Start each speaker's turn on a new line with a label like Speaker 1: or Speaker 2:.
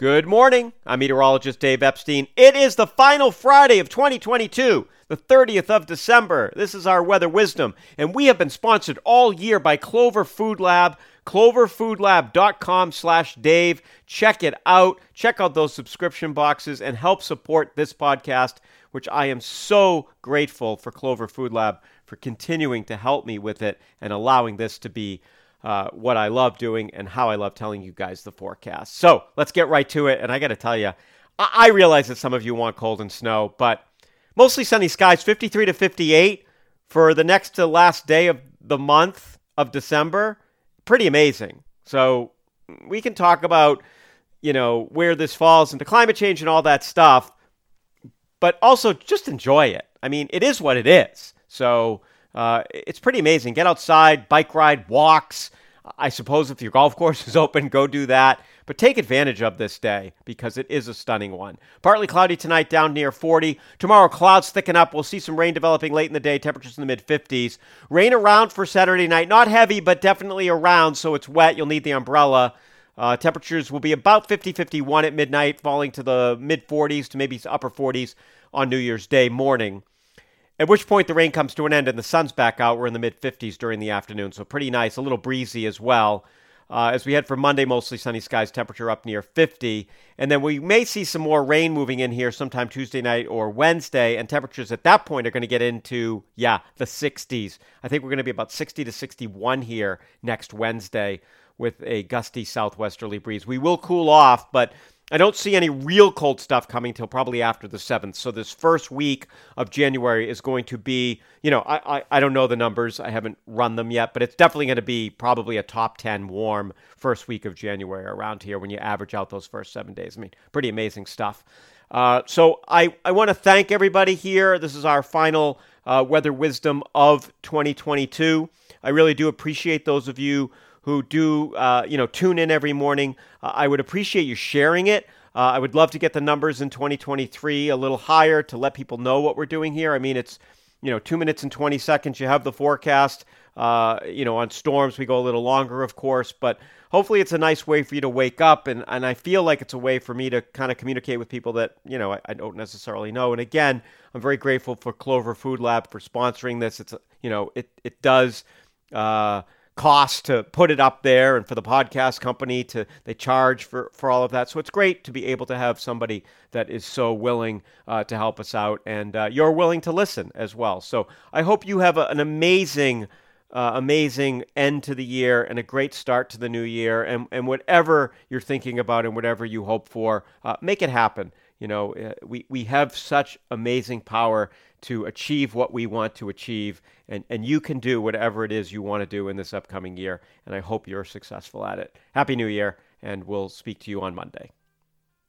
Speaker 1: Good morning. I'm meteorologist Dave Epstein. It is the final Friday of 2022, the 30th of December. This is our weather wisdom, and we have been sponsored all year by Clover Food Lab. CloverFoodLab.com slash Dave. Check it out. Check out those subscription boxes and help support this podcast, which I am so grateful for Clover Food Lab for continuing to help me with it and allowing this to be uh, what I love doing and how I love telling you guys the forecast. So let's get right to it. And I got to tell you, I-, I realize that some of you want cold and snow, but mostly sunny skies, 53 to 58 for the next to last day of the month of December. Pretty amazing. So we can talk about, you know, where this falls into climate change and all that stuff, but also just enjoy it. I mean, it is what it is. So uh, it's pretty amazing. Get outside, bike ride, walks. I suppose if your golf course is open, go do that. But take advantage of this day because it is a stunning one. Partly cloudy tonight, down near 40. Tomorrow, clouds thicken up. We'll see some rain developing late in the day, temperatures in the mid 50s. Rain around for Saturday night. Not heavy, but definitely around, so it's wet. You'll need the umbrella. Uh, temperatures will be about 50 51 at midnight, falling to the mid 40s to maybe upper 40s on New Year's Day morning. At which point the rain comes to an end and the sun's back out. We're in the mid 50s during the afternoon, so pretty nice, a little breezy as well. Uh, as we head for Monday, mostly sunny skies, temperature up near 50. And then we may see some more rain moving in here sometime Tuesday night or Wednesday. And temperatures at that point are going to get into, yeah, the 60s. I think we're going to be about 60 to 61 here next Wednesday with a gusty southwesterly breeze. We will cool off, but I don't see any real cold stuff coming till probably after the 7th. So this first week of January is going to be, you know, I, I, I, don't know the numbers. I haven't run them yet, but it's definitely going to be probably a top 10 warm first week of January around here when you average out those first seven days. I mean, pretty amazing stuff. Uh, so I, I want to thank everybody here. This is our final uh, weather wisdom of 2022. I really do appreciate those of you who do uh, you know tune in every morning. Uh, I would appreciate you sharing it. Uh, I would love to get the numbers in 2023 a little higher to let people know what we're doing here. I mean, it's you know two minutes and 20 seconds. You have the forecast. Uh, you know, on storms we go a little longer, of course, but hopefully it's a nice way for you to wake up, and and I feel like it's a way for me to kind of communicate with people that you know I, I don't necessarily know. And again, I'm very grateful for Clover Food Lab for sponsoring this. It's you know it it does. Uh, cost to put it up there and for the podcast company to they charge for for all of that. So it's great to be able to have somebody that is so willing uh, to help us out and uh, you're willing to listen as well. So i hope you have a, an amazing uh, amazing end to the year and a great start to the new year. And, and whatever you're thinking about and whatever you hope for uh, make it happen you know uh, we, we have such amazing power to achieve what we want to achieve. And, and you can do whatever it is you want to do in this upcoming year. And I hope you're successful at it. Happy New Year, and we'll speak to you on Monday.